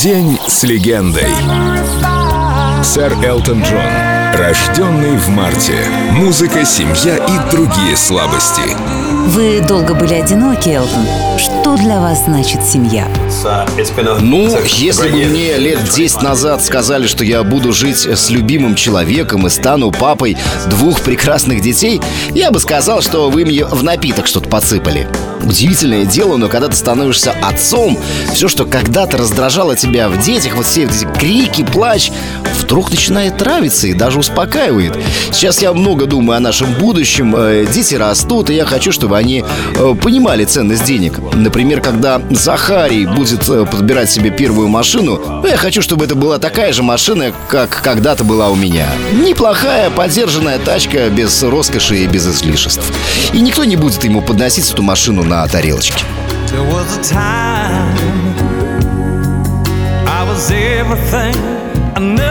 День с легендой. Сэр Элтон Джон. Рожденный в марте. Музыка, семья и другие слабости. Вы долго были одиноки, Элтон. Что для вас значит семья? Ну, если бы мне лет 10 назад сказали, что я буду жить с любимым человеком и стану папой двух прекрасных детей, я бы сказал, что вы мне в напиток что-то подсыпали. Удивительное дело, но когда ты становишься отцом, все, что когда-то раздражало тебя в детях, вот все эти крики, плач, вдруг начинает нравиться и даже успокаивает. Сейчас я много думаю о нашем будущем. Э, дети растут, и я хочу, чтобы они э, понимали ценность денег. Например, когда Захарий будет э, подбирать себе первую машину, ну, я хочу, чтобы это была такая же машина, как когда-то была у меня. Неплохая, поддержанная тачка без роскоши и без излишеств. И никто не будет ему подносить эту машину на тарелочке. When you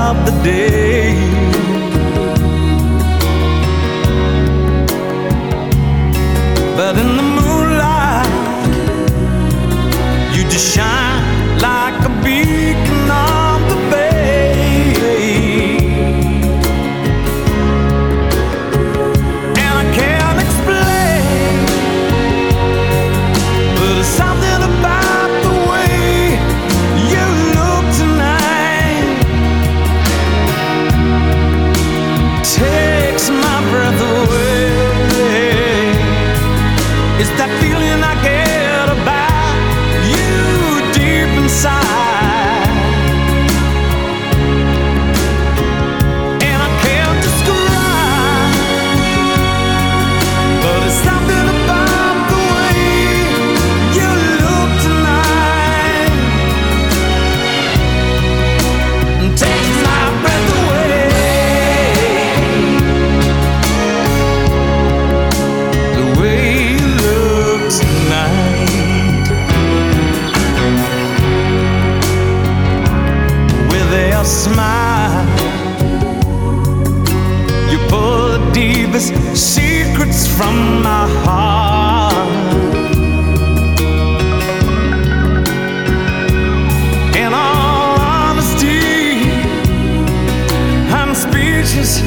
of the day. A smile. You pull the deepest secrets from my heart. In all honesty I'm speechless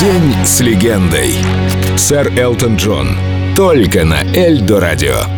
День с легендой. Сэр Элтон Джон. Только на Эльдо радио.